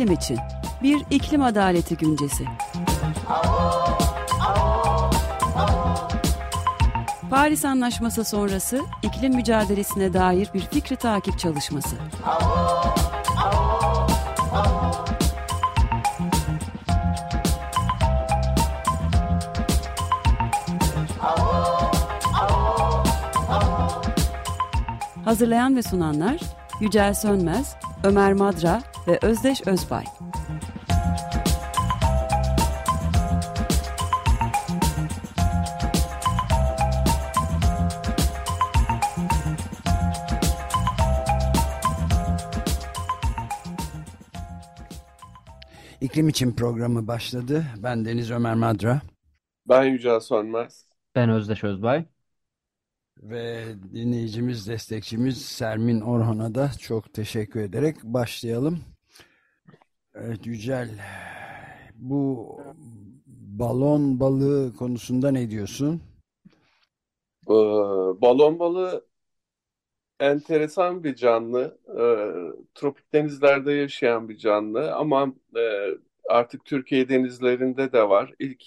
iklim için bir iklim adaleti güncesi. Paris Anlaşması sonrası iklim mücadelesine dair bir fikri takip çalışması. Hazırlayan ve sunanlar Yücel Sönmez, Ömer Madra ve Özdeş Özbay. İklim için programı başladı. Ben Deniz Ömer Madra. Ben Yücel Sönmez. Ben Özdeş Özbay. Ve dinleyicimiz, destekçimiz Sermin Orhan'a da çok teşekkür ederek başlayalım. Evet Yücel, bu balon balığı konusunda ne diyorsun? Ee, balon balığı enteresan bir canlı. Ee, tropik denizlerde yaşayan bir canlı ama e, artık Türkiye denizlerinde de var. İlk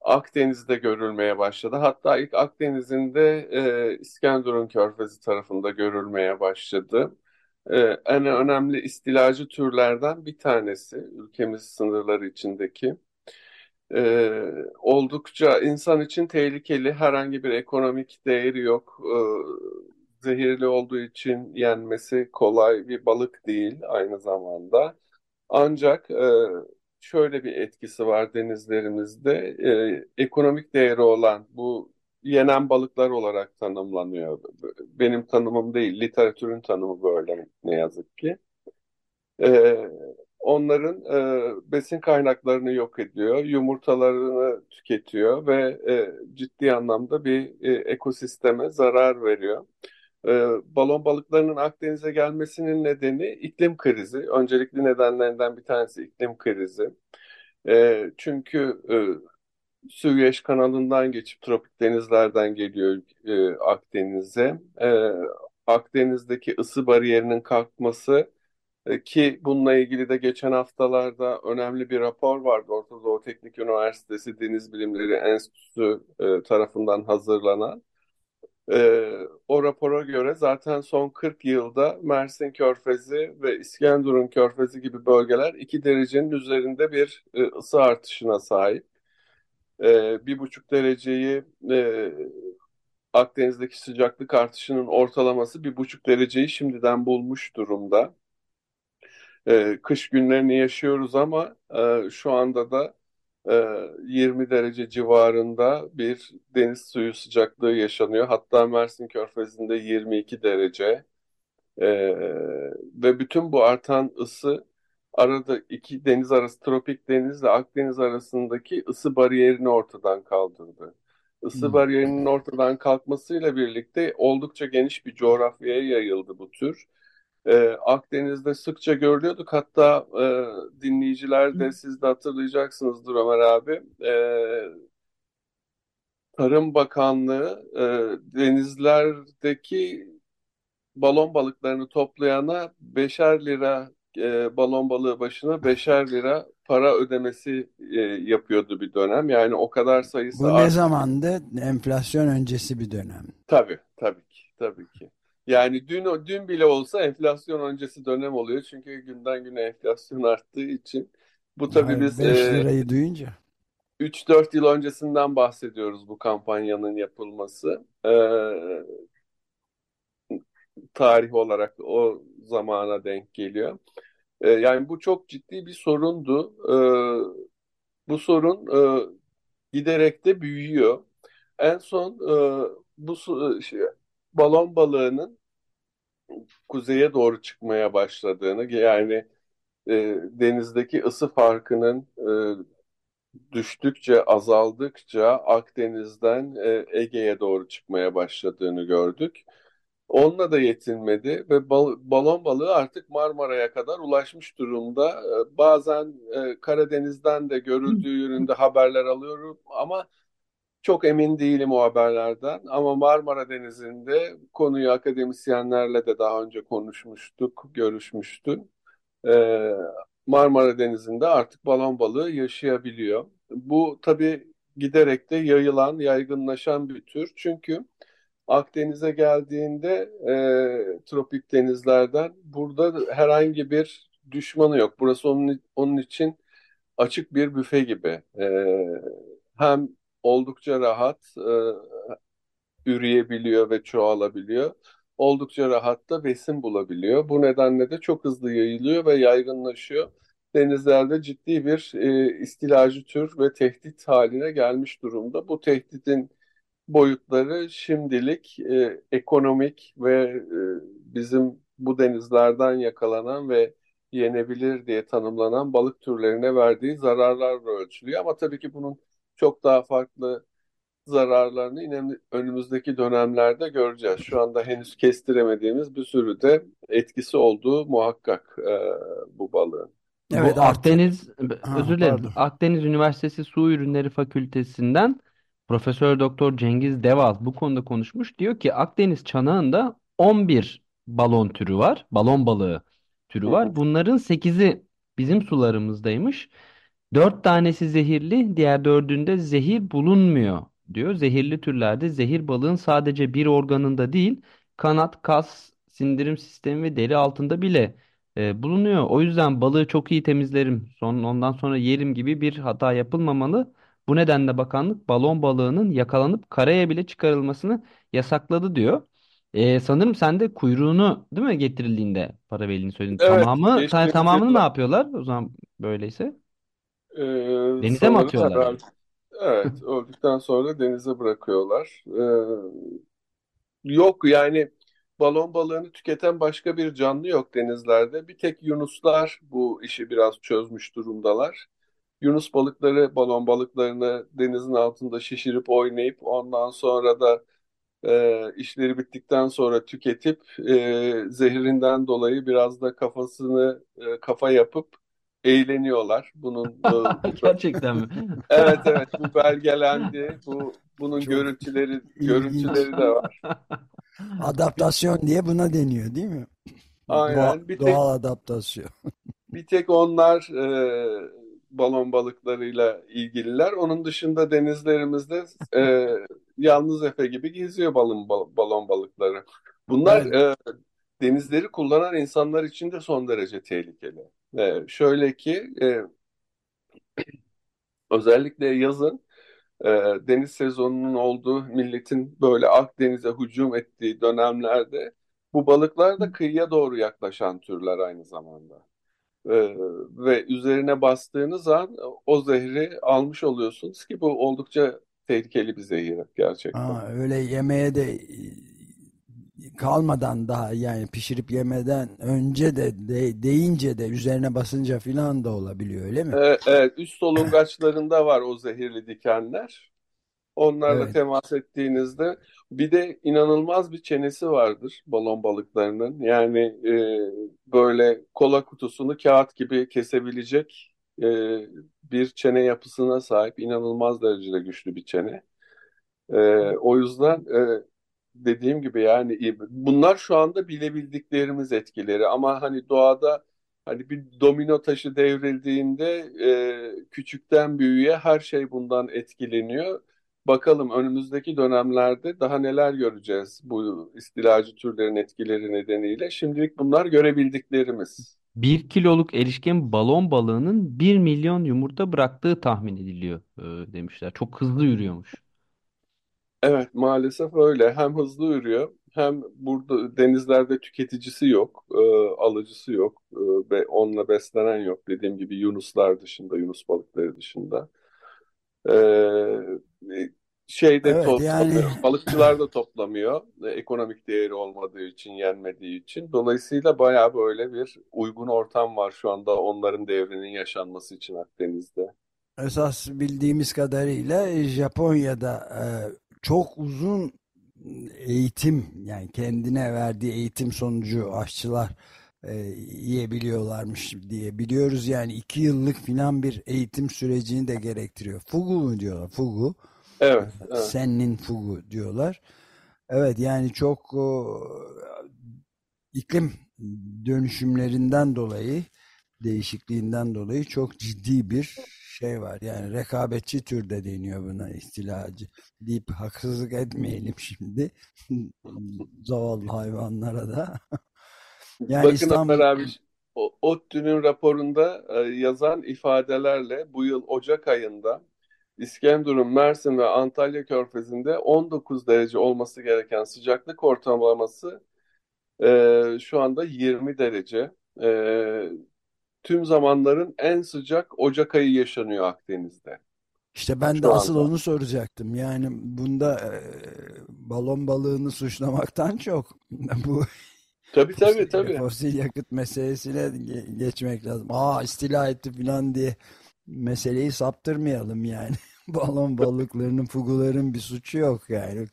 Akdeniz'de görülmeye başladı. Hatta ilk Akdeniz'in de e, İskenderun Körfezi tarafında görülmeye başladı. En önemli istilacı türlerden bir tanesi ülkemiz sınırları içindeki. E, oldukça insan için tehlikeli, herhangi bir ekonomik değeri yok. E, zehirli olduğu için yenmesi kolay bir balık değil aynı zamanda. Ancak e, şöyle bir etkisi var denizlerimizde. E, ekonomik değeri olan bu yenen balıklar olarak tanımlanıyor. Benim tanımım değil, literatürün tanımı böyle ne yazık ki. E, onların e, besin kaynaklarını yok ediyor, yumurtalarını tüketiyor ve e, ciddi anlamda bir e, ekosisteme zarar veriyor. E, balon balıklarının Akdeniz'e gelmesinin nedeni iklim krizi. Öncelikli nedenlerinden bir tanesi iklim krizi. E, çünkü e, Süveyş kanalından geçip tropik denizlerden geliyor e, Akdeniz'e. E, Akdeniz'deki ısı bariyerinin kalkması e, ki bununla ilgili de geçen haftalarda önemli bir rapor vardı. Orta Doğu Teknik Üniversitesi Deniz Bilimleri Enstitüsü e, tarafından hazırlanan. E, o rapora göre zaten son 40 yılda Mersin Körfezi ve İskenderun Körfezi gibi bölgeler 2 derecenin üzerinde bir e, ısı artışına sahip. E, bir buçuk dereceyi e, Akdeniz'deki sıcaklık artışının ortalaması bir buçuk dereceyi şimdiden bulmuş durumda. E, kış günlerini yaşıyoruz ama e, şu anda da 20 ee, derece civarında bir deniz suyu sıcaklığı yaşanıyor. Hatta Mersin Körfezi'nde 22 derece. Ee, ve bütün bu artan ısı arada iki deniz arası tropik denizle Akdeniz arasındaki ısı bariyerini ortadan kaldırdı. Isı hmm. bariyerinin ortadan kalkmasıyla birlikte oldukça geniş bir coğrafyaya yayıldı bu tür e, Akdeniz'de sıkça görülüyorduk. Hatta e, dinleyiciler de siz de hatırlayacaksınızdır Ömer abi. E, Tarım Bakanlığı e, denizlerdeki balon balıklarını toplayana beşer lira e, balon balığı başına beşer lira para ödemesi e, yapıyordu bir dönem. Yani o kadar sayısı... Bu ne zamandı? Enflasyon öncesi bir dönem. Tabii, tabii ki. Tabii ki. Yani dün dün bile olsa enflasyon öncesi dönem oluyor. Çünkü günden güne enflasyon arttığı için. Bu tabii Hayır, biz 5 e, lirayı e, duyunca 3-4 yıl öncesinden bahsediyoruz bu kampanyanın yapılması. Ee, tarih olarak o zamana denk geliyor. Ee, yani bu çok ciddi bir sorundu. Ee, bu sorun e, giderek de büyüyor. En son e, bu şey, balon balığının kuzeye doğru çıkmaya başladığını yani e, denizdeki ısı farkının e, düştükçe azaldıkça Akdeniz'den e, Ege'ye doğru çıkmaya başladığını gördük. Onunla da yetinmedi ve bal balon balığı artık Marmara'ya kadar ulaşmış durumda. E, bazen e, Karadeniz'den de görüldüğü yönünde haberler alıyorum ama çok emin değilim o haberlerden ama Marmara Denizi'nde konuyu akademisyenlerle de daha önce konuşmuştuk, görüşmüştüm. Ee, Marmara Denizi'nde artık balon balığı yaşayabiliyor. Bu tabii giderek de yayılan, yaygınlaşan bir tür. Çünkü Akdeniz'e geldiğinde e, tropik denizlerden burada herhangi bir düşmanı yok. Burası onun, onun için açık bir büfe gibi. E, hem oldukça rahat e, üreyebiliyor ve çoğalabiliyor. Oldukça rahat da besin bulabiliyor. Bu nedenle de çok hızlı yayılıyor ve yaygınlaşıyor. Denizlerde ciddi bir e, istilacı tür ve tehdit haline gelmiş durumda. Bu tehditin boyutları şimdilik e, ekonomik ve e, bizim bu denizlerden yakalanan ve yenebilir diye tanımlanan balık türlerine verdiği zararlarla ölçülüyor. Ama tabii ki bunun çok daha farklı zararlarını yine önümüzdeki dönemlerde göreceğiz. Şu anda henüz kestiremediğimiz bir sürü de etkisi olduğu muhakkak e, bu balığın. Evet, bu Akdeniz, ha, özür dilerim. Pardon. Akdeniz Üniversitesi Su Ürünleri Fakültesinden Profesör Doktor Cengiz Deval bu konuda konuşmuş. Diyor ki Akdeniz çanağında 11 balon türü var. Balon balığı türü var. Bunların 8'i bizim sularımızdaymış. 4 tanesi zehirli, diğer dördünde zehir bulunmuyor diyor. Zehirli türlerde zehir balığın sadece bir organında değil, kanat, kas, sindirim sistemi ve deri altında bile e, bulunuyor. O yüzden balığı çok iyi temizlerim, son, ondan sonra yerim gibi bir hata yapılmamalı. Bu nedenle bakanlık balon balığının yakalanıp karaya bile çıkarılmasını yasakladı diyor. Ee, sanırım sen de kuyruğunu değil mi getirildiğinde para verildiğini söyledin. Evet, Tamamı geçtiğimiz tamamını ne yıllar yapıyorlar o zaman böyleyse? e, Denize mi sanırım atıyorlar? herhalde evet öldükten sonra denize bırakıyorlar. E, yok yani balon balığını tüketen başka bir canlı yok denizlerde. Bir tek yunuslar bu işi biraz çözmüş durumdalar. Yunus balıkları balon balıklarını denizin altında şişirip oynayıp ondan sonra da e, işleri bittikten sonra tüketip e, zehrinden dolayı biraz da kafasını e, kafa yapıp eğleniyorlar. Bunun e, Gerçekten mi? evet evet bu belgelendi. Bu bunun Çok görüntüleri ilginç. görüntüleri de var. Adaptasyon diye buna deniyor değil mi? Doğa, Aynen. Bir tek doğal adaptasyon. bir tek onlar e, balon balıklarıyla ilgililer. Onun dışında denizlerimizde e, yalnız Efe gibi geziyor balon bal- balon balıkları. Bunlar Evet. e, denizleri kullanan insanlar için de son derece tehlikeli. E, şöyle ki e, özellikle yazın e, deniz sezonunun olduğu milletin böyle Akdeniz'e hücum ettiği dönemlerde bu balıklar da kıyıya doğru yaklaşan türler aynı zamanda. Ee, ve üzerine bastığınız an o zehri almış oluyorsunuz ki bu oldukça tehlikeli bir zehir gerçekten. Aa, öyle yemeğe de e, kalmadan daha yani pişirip yemeden önce de, de deyince de üzerine basınca filan da olabiliyor öyle mi? Ee, evet, üst solungaçlarında var o zehirli dikenler. Onlarla Evet. temas ettiğinizde bir de inanılmaz bir çenesi vardır balon balıklarının. Yani e, böyle kola kutusunu kağıt gibi kesebilecek e, bir çene yapısına sahip inanılmaz derecede güçlü bir çene. E, o yüzden e, dediğim gibi yani iyi- bunlar şu anda bilebildiklerimiz etkileri ama hani doğada hani bir domino taşı devrildiğinde e, küçükten büyüğe her şey bundan etkileniyor. Bakalım önümüzdeki dönemlerde daha neler göreceğiz bu istilacı türlerin etkileri nedeniyle. Şimdilik bunlar görebildiklerimiz. Bir kiloluk erişkin balon balığının 1 milyon yumurta bıraktığı tahmin ediliyor e, demişler. Çok hızlı yürüyormuş. Evet maalesef öyle. Hem hızlı yürüyor hem burada denizlerde tüketicisi yok, e, alıcısı yok e, ve onunla beslenen yok. Dediğim gibi yunuslar dışında, yunus balıkları dışında. E, şeyde Evet toplamıyor, yani balıkçılar da toplamıyor. E, ekonomik değeri olmadığı için, yenmediği için. Dolayısıyla bayağı böyle bir uygun ortam var şu anda onların devrinin yaşanması için Akdeniz'de. esas bildiğimiz kadarıyla Japonya'da e, çok uzun eğitim yani kendine verdiği eğitim sonucu aşçılar e, yiyebiliyorlarmış diye biliyoruz. Yani iki yıllık filan bir eğitim sürecini de gerektiriyor. Fugu mu diyorlar? Fugu. Evet, evet. Sennin fugu diyorlar. Evet yani çok o, iklim dönüşümlerinden dolayı değişikliğinden dolayı çok ciddi bir şey var. Yani rekabetçi türde deniyor buna istilacı deyip haksızlık etmeyelim şimdi. Zavallı hayvanlara da. Yani Bakın İstanbul... Ömer abi ODTÜ'nün raporunda e, yazan ifadelerle bu yıl Ocak ayında İskenderun, Mersin ve Antalya Körfezi'nde 19 derece olması gereken sıcaklık ortalaması e, şu anda 20 derece. E, tüm zamanların en sıcak Ocak ayı yaşanıyor Akdeniz'de. İşte ben de asıl onu soracaktım. Yani bunda e, balon balığını suçlamaktan çok bu Tabii tabii tabii. Fosil yakıt meselesine geçmek lazım. Aa istila etti falan diye meseleyi saptırmayalım yani. Balon balıklarının, fuguların bir suçu yok yani.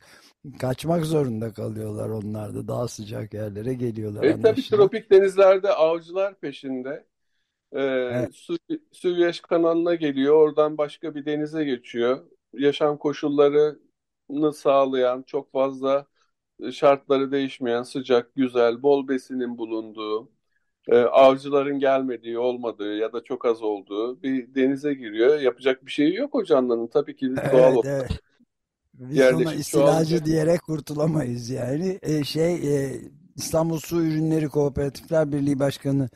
Kaçmak zorunda kalıyorlar onlar da. Daha sıcak yerlere geliyorlar. E tabii tropik denizlerde avcılar peşinde. Ee, evet. Su, Süveyş kanalına geliyor. Oradan başka bir denize geçiyor. Yaşam koşullarını sağlayan çok fazla şartları değişmeyen, sıcak, güzel, bol besinin bulunduğu, e, avcıların gelmediği, olmadığı ya da çok az olduğu bir denize giriyor. Yapacak bir şey yok o canlının. Tabii ki evet, doğal olarak. Evet. Biz ona istilacı diyerek kurtulamayız yani. E, şey e, İstanbul Su Ürünleri Kooperatifler Birliği Başkanı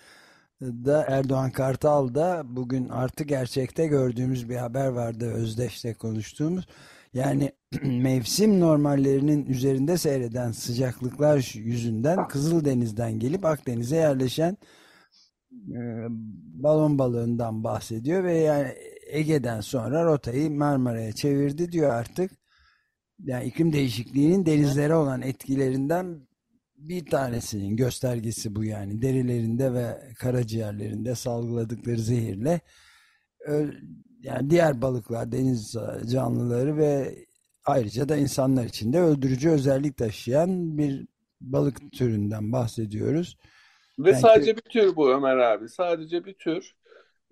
da Erdoğan Kartal da bugün artık gerçekte gördüğümüz bir haber vardı Özdeş'te konuştuğumuz. Yani mevsim normallerinin üzerinde seyreden sıcaklıklar yüzünden Kızıldeniz'den gelip Akdeniz'e yerleşen e, balon balığından bahsediyor ve yani Ege'den sonra rotayı Marmara'ya çevirdi diyor artık. Yani iklim değişikliğinin denizlere olan etkilerinden bir tanesinin göstergesi bu yani. Derilerinde ve karaciğerlerinde salgıladıkları zehirle yani diğer balıklar, deniz canlıları ve ayrıca da insanlar için de öldürücü özellik taşıyan bir balık türünden bahsediyoruz. Ve yani sadece bir tür bu Ömer abi. Sadece bir tür.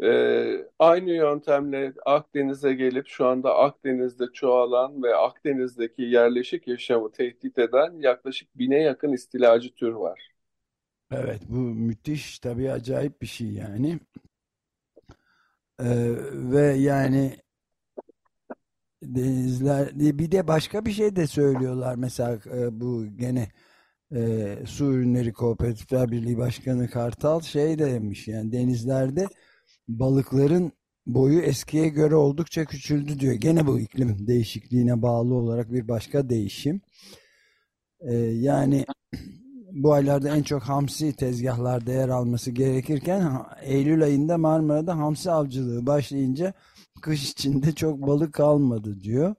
Ee, aynı yöntemle Akdeniz'e gelip şu anda Akdeniz'de çoğalan ve Akdeniz'deki yerleşik yaşamı tehdit eden yaklaşık bine yakın istilacı tür var. Evet bu müthiş tabii acayip bir şey yani. Ee, ve yani denizler bir de başka bir şey de söylüyorlar mesela e, bu gene e, Su Ürünleri Kooperatifler Birliği Başkanı Kartal şey demiş yani denizlerde balıkların boyu eskiye göre oldukça küçüldü diyor. Gene bu iklim değişikliğine bağlı olarak bir başka değişim. Ee, yani bu aylarda en çok hamsi tezgahlarda yer alması gerekirken Eylül ayında Marmara'da hamsi avcılığı başlayınca kış içinde çok balık kalmadı diyor.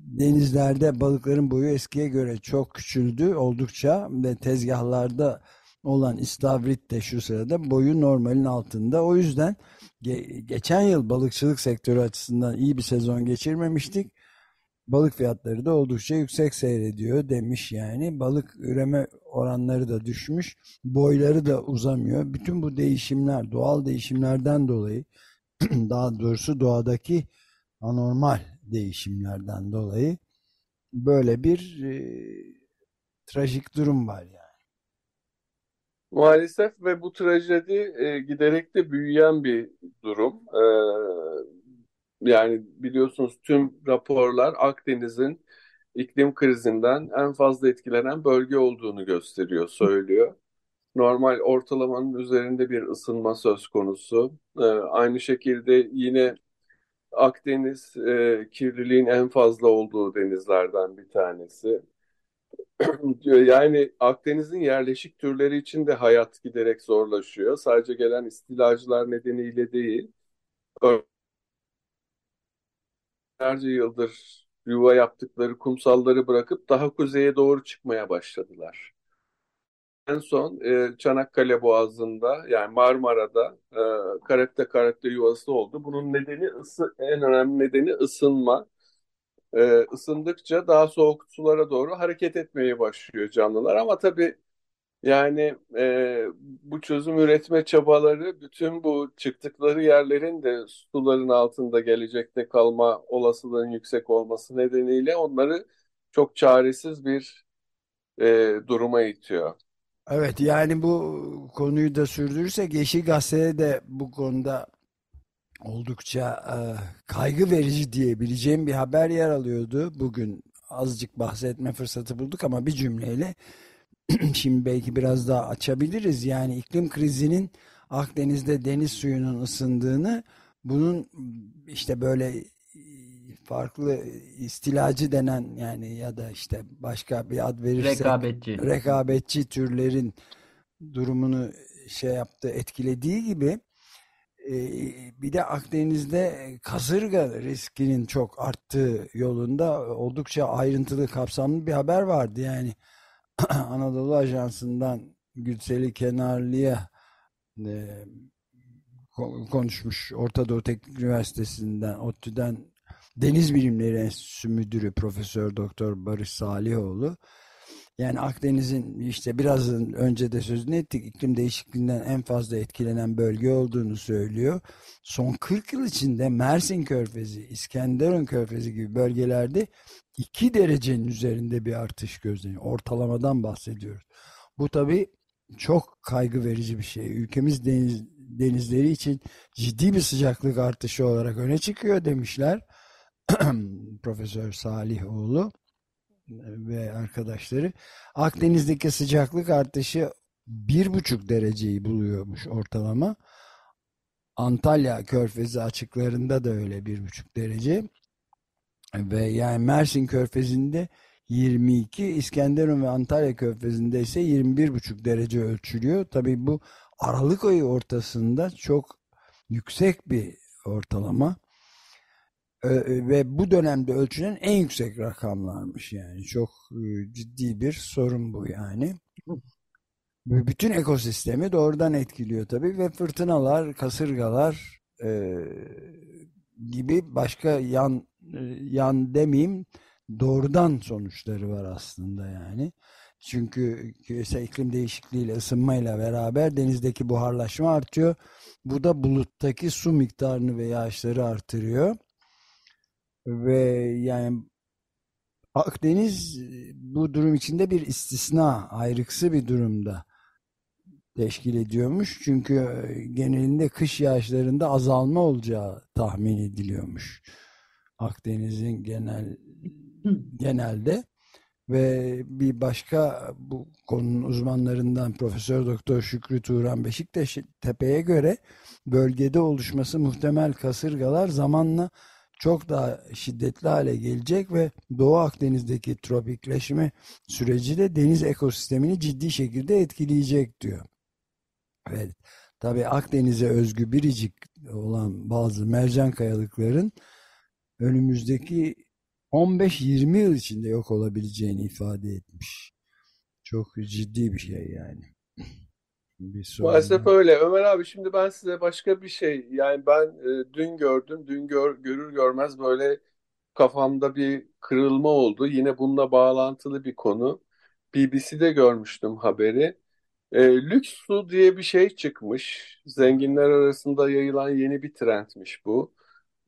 Denizlerde balıkların boyu eskiye göre çok küçüldü oldukça ve tezgahlarda olan istavrit de şu sırada boyu normalin altında. O yüzden ge geçen yıl balıkçılık sektörü açısından iyi bir sezon geçirmemiştik balık fiyatları da oldukça yüksek seyrediyor demiş yani. Balık üreme oranları da düşmüş, boyları da uzamıyor. Bütün bu değişimler, doğal değişimlerden dolayı, daha doğrusu doğadaki anormal değişimlerden dolayı böyle bir e, trajik durum var yani. Maalesef ve bu trajedi e, giderek de büyüyen bir durum. E, yani biliyorsunuz tüm raporlar Akdeniz'in iklim krizinden en fazla etkilenen bölge olduğunu gösteriyor, söylüyor. Normal ortalamanın üzerinde bir ısınma söz konusu. Ee, aynı şekilde yine Akdeniz e, kirliliğin en fazla olduğu denizlerden bir tanesi. yani Akdeniz'in yerleşik türleri için de hayat giderek zorlaşıyor. Sadece gelen istilacılar nedeniyle değil binlerce yıldır yuva yaptıkları kumsalları bırakıp daha kuzeye doğru çıkmaya başladılar. En son e, Çanakkale Boğazı'nda yani Marmara'da e, karakter karakter yuvası oldu. Bunun nedeni ısı, en önemli nedeni ısınma. E, ısındıkça daha soğuk sulara doğru hareket etmeye başlıyor canlılar ama tabii yani e, bu çözüm üretme çabaları bütün bu çıktıkları yerlerin de suların altında gelecekte kalma olasılığının yüksek olması nedeniyle onları çok çaresiz bir e, duruma itiyor. Evet yani bu konuyu da sürdürürsek Yeşil Gazete'de de bu konuda oldukça e, kaygı verici diyebileceğim bir haber yer alıyordu. Bugün azıcık bahsetme fırsatı bulduk ama bir cümleyle şimdi belki biraz daha açabiliriz. Yani iklim krizinin Akdeniz'de deniz suyunun ısındığını bunun işte böyle farklı istilacı denen yani ya da işte başka bir ad verirsek rekabetçi rekabetçi türlerin durumunu şey yaptı etkilediği gibi e, bir de Akdeniz'de kasırga riskinin çok arttığı yolunda oldukça ayrıntılı kapsamlı bir haber vardı yani Anadolu Ajansı'ndan Gülseli Kenarlı'ya e, konuşmuş Orta Doğu Teknik Üniversitesi'nden ODTÜ'den Deniz Bilimleri Enstitüsü Müdürü Profesör Doktor Barış Salihoğlu yani Akdeniz'in işte biraz önce de sözünü ettik iklim değişikliğinden en fazla etkilenen bölge olduğunu söylüyor. Son 40 yıl içinde Mersin Körfezi, İskenderun Körfezi gibi bölgelerde 2 derecenin üzerinde bir artış gözleniyor. Ortalamadan bahsediyoruz. Bu tabii çok kaygı verici bir şey. Ülkemiz deniz, denizleri için ciddi bir sıcaklık artışı olarak öne çıkıyor demişler. Profesör Salihoğlu ve arkadaşları Akdeniz'deki sıcaklık artışı bir buçuk dereceyi buluyormuş ortalama. Antalya Körfezi açıklarında da öyle bir buçuk derece ve yani Mersin Körfezi'nde 22, İskenderun ve Antalya Körfezi'nde ise 21,5 derece ölçülüyor. Tabii bu Aralık ayı ortasında çok yüksek bir ortalama. Ee, ve bu dönemde ölçülen en yüksek rakamlarmış yani. Çok e, ciddi bir sorun bu yani. Bütün ekosistemi doğrudan etkiliyor tabii ve fırtınalar, kasırgalar e, gibi başka yan e, yan demeyeyim doğrudan sonuçları var aslında yani. Çünkü küresel iklim değişikliğiyle ısınmayla beraber denizdeki buharlaşma artıyor. Bu da buluttaki su miktarını ve yağışları artırıyor. Ve yani Akdeniz bu durum içinde bir istisna, ayrıksı bir durumda teşkil ediyormuş. Çünkü genelinde kış yağışlarında azalma olacağı tahmin ediliyormuş. Akdeniz'in genel genelde ve bir başka bu konunun uzmanlarından Profesör Doktor Şükrü Turan Beşiktaş Tepe'ye göre bölgede oluşması muhtemel kasırgalar zamanla çok daha şiddetli hale gelecek ve Doğu Akdeniz'deki tropikleşme süreci de deniz ekosistemini ciddi şekilde etkileyecek diyor. Evet. Tabii Akdeniz'e özgü biricik olan bazı mercan kayalıkların önümüzdeki 15-20 yıl içinde yok olabileceğini ifade etmiş. Çok ciddi bir şey yani. Bir Maalesef öyle. Ömer abi şimdi ben size başka bir şey yani ben e, dün gördüm. Dün gör, görür görmez böyle kafamda bir kırılma oldu. Yine bununla bağlantılı bir konu. BBC'de görmüştüm haberi. E, lüks su diye bir şey çıkmış. Zenginler arasında yayılan yeni bir trendmiş bu.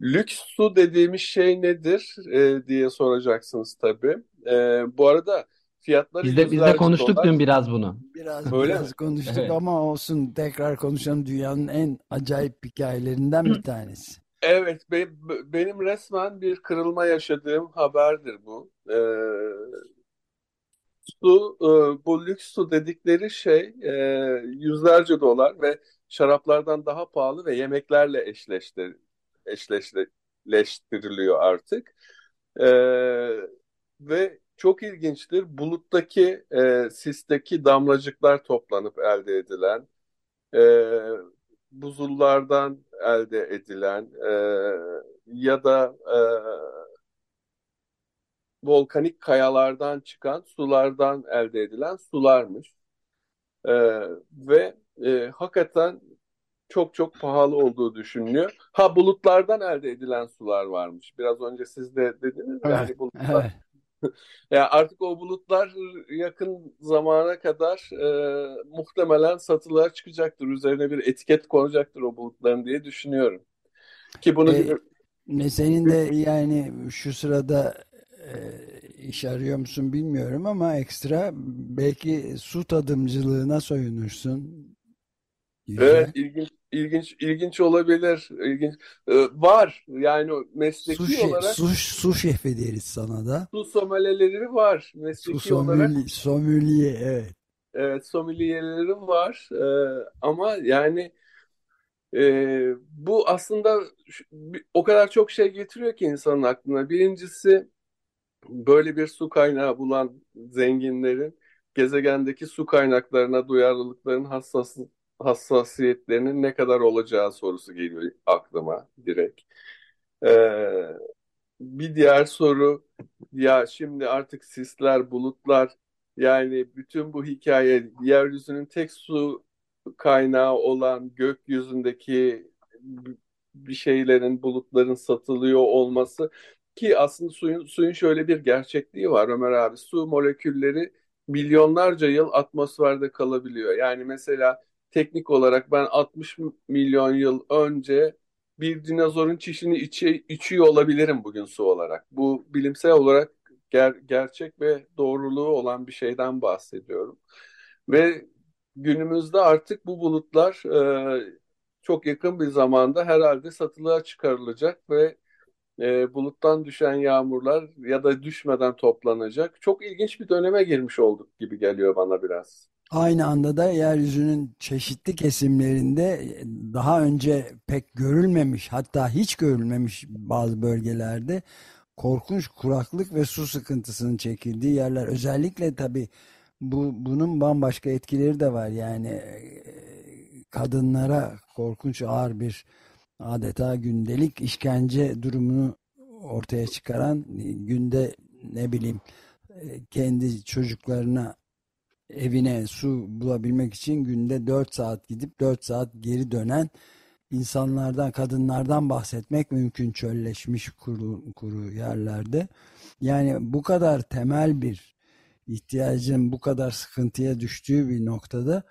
Lüks su dediğimiz şey nedir e, diye soracaksınız tabii. E, bu arada fiyatları Biz de, biz de konuştuk dolar. dün biraz bunu. Biraz, Öyle biraz mi? konuştuk evet. ama olsun tekrar konuşalım dünyanın en acayip hikayelerinden bir tanesi. Evet be, benim resmen bir kırılma yaşadığım haberdir bu. Ee, su, e, bu lüks su dedikleri şey e, yüzlerce dolar ve şaraplardan daha pahalı ve yemeklerle eşleştir, eşleştiriliyor artık. E, ve çok ilginçtir. Buluttaki, e, sisteki damlacıklar toplanıp elde edilen, e, buzullardan elde edilen e, ya da e, volkanik kayalardan çıkan sulardan elde edilen sularmış. E, ve e, hakikaten çok çok pahalı olduğu düşünülüyor. Ha bulutlardan elde edilen sular varmış. Biraz önce siz de dediniz yani bulutlar. Evet. Yani artık o bulutlar yakın zamana kadar e, muhtemelen satılığa çıkacaktır. Üzerine bir etiket konacaktır o bulutların diye düşünüyorum. Ki bunu e, senin de yani şu sırada e, iş arıyor musun bilmiyorum ama ekstra belki su tadımcılığına soyunursun. Güzel. Evet, ilginç, ilginç, ilginç olabilir. İlginç ee, var yani mesleki su olarak. Su, su şefi deriz sana da. Su someleleri var mesleki su someli, olarak. Someliye, evet. Evet, someliyeleri var ee, ama yani e, bu aslında o kadar çok şey getiriyor ki insanın aklına. Birincisi böyle bir su kaynağı bulan zenginlerin gezegendeki su kaynaklarına duyarlılıkların hassas, hassasiyetlerinin ne kadar olacağı sorusu geliyor aklıma direkt. Ee, bir diğer soru ya şimdi artık sisler, bulutlar yani bütün bu hikaye yeryüzünün tek su kaynağı olan gökyüzündeki bir şeylerin, bulutların satılıyor olması ki aslında suyun, suyun şöyle bir gerçekliği var Ömer abi. Su molekülleri milyonlarca yıl atmosferde kalabiliyor. Yani mesela teknik olarak ben 60 milyon yıl önce bir dinozorun çişini içi, içiyor olabilirim bugün su olarak. Bu bilimsel olarak ger, gerçek ve doğruluğu olan bir şeyden bahsediyorum. Ve günümüzde artık bu bulutlar e, çok yakın bir zamanda herhalde satılığa çıkarılacak ve e, buluttan düşen yağmurlar ya da düşmeden toplanacak. Çok ilginç bir döneme girmiş olduk gibi geliyor bana biraz. Aynı anda da yeryüzünün çeşitli kesimlerinde daha önce pek görülmemiş hatta hiç görülmemiş bazı bölgelerde korkunç kuraklık ve su sıkıntısının çekildiği yerler. Özellikle tabii bu, bunun bambaşka etkileri de var. Yani e, kadınlara korkunç ağır bir adeta gündelik işkence durumunu ortaya çıkaran günde ne bileyim e, kendi çocuklarına evine su bulabilmek için günde 4 saat gidip 4 saat geri dönen insanlardan, kadınlardan bahsetmek mümkün çölleşmiş kuru, kuru yerlerde. Yani bu kadar temel bir ihtiyacın bu kadar sıkıntıya düştüğü bir noktada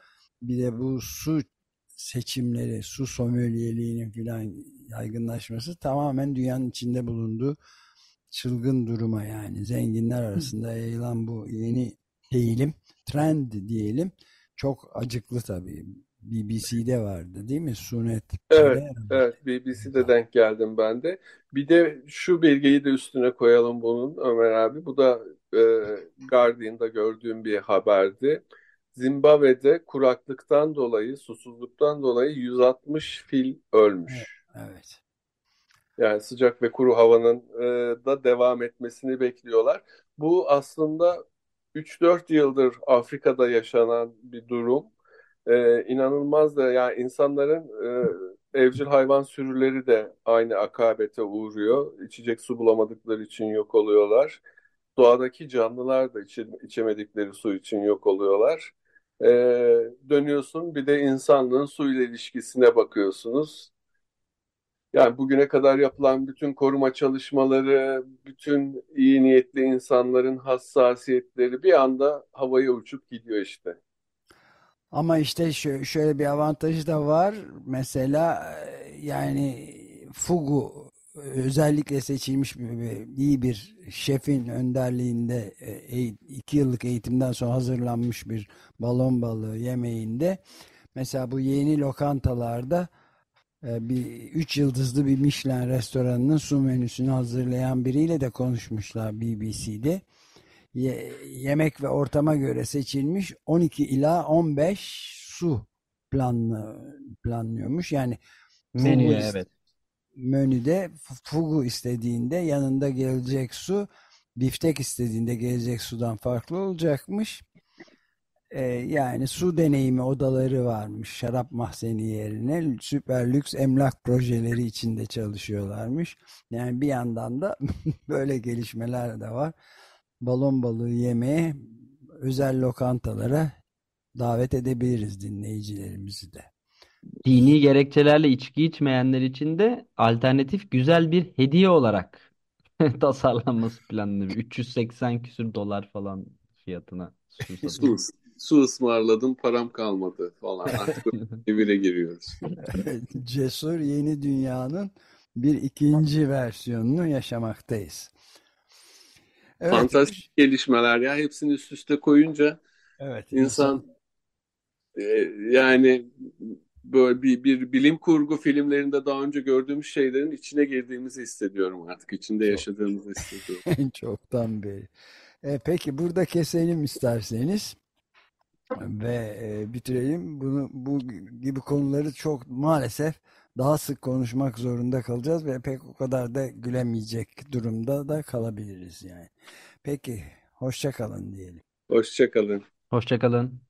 bir de bu su seçimleri, su sommelieriğinin filan yaygınlaşması tamamen dünyanın içinde bulunduğu çılgın duruma yani zenginler arasında yayılan bu yeni eğilim, trend diyelim çok acıklı tabii. BBC'de vardı değil mi? Sunet. Evet, evet BBC'de denk geldim ben de. Bir de şu bilgiyi de üstüne koyalım bunun Ömer abi. Bu da e, Guardian'da gördüğüm bir haberdi. Zimbabwe'de kuraklıktan dolayı, susuzluktan dolayı 160 fil ölmüş. Evet. Yani sıcak ve kuru havanın e, da devam etmesini bekliyorlar. Bu aslında 3-4 yıldır Afrika'da yaşanan bir durum. E, inanılmaz da yani insanların e, evcil hayvan sürüleri de aynı akabete uğruyor. İçecek su bulamadıkları için yok oluyorlar. Doğadaki canlılar da içe, içemedikleri su için yok oluyorlar. E, dönüyorsun bir de insanlığın su ile ilişkisine bakıyorsunuz. Yani bugüne kadar yapılan bütün koruma çalışmaları, bütün iyi niyetli insanların hassasiyetleri bir anda havaya uçup gidiyor işte. Ama işte şöyle bir avantajı da var. Mesela e, yani Fugu özellikle seçilmiş bir, iyi bir şefin önderliğinde e, iki yıllık eğitimden sonra hazırlanmış bir balon balığı yemeğinde mesela bu yeni lokantalarda bir üç yıldızlı bir Michelin restoranının su menüsünü hazırlayan biriyle de konuşmuşlar BBC'de. Ye, yemek ve ortama göre seçilmiş 12 ila 15 su planlı, planlıyormuş. Yani menüye evet menüde fugu istediğinde yanında gelecek su biftek istediğinde gelecek sudan farklı olacakmış. Ee, yani su deneyimi odaları varmış şarap mahzeni yerine süper lüks emlak projeleri içinde çalışıyorlarmış. Yani bir yandan da böyle gelişmeler de var. Balon balığı yemeye özel lokantalara davet edebiliriz dinleyicilerimizi de dini gerekçelerle içki içmeyenler için de alternatif güzel bir hediye olarak tasarlanması planlanıyor. 380 küsür dolar falan fiyatına su Su, ısmarladım param kalmadı falan. Artık evine giriyoruz. Cesur yeni dünyanın bir ikinci versiyonunu yaşamaktayız. Evet. Fantastik gelişmeler ya. Hepsini üst üste koyunca Evet. insan e, yani böyle bir, bir bilim kurgu filmlerinde daha önce gördüğümüz şeylerin içine girdiğimizi hissediyorum artık. İçinde Çok. yaşadığımızı hissediyorum. Çoktan beri. E, peki burada keselim isterseniz ve e, bitirelim. Bunu bu gibi konuları çok maalesef daha sık konuşmak zorunda kalacağız ve pek o kadar da gülemeyecek durumda da kalabiliriz yani. Peki hoşça kalın diyelim. Hoşça kalın. Hoşça kalın.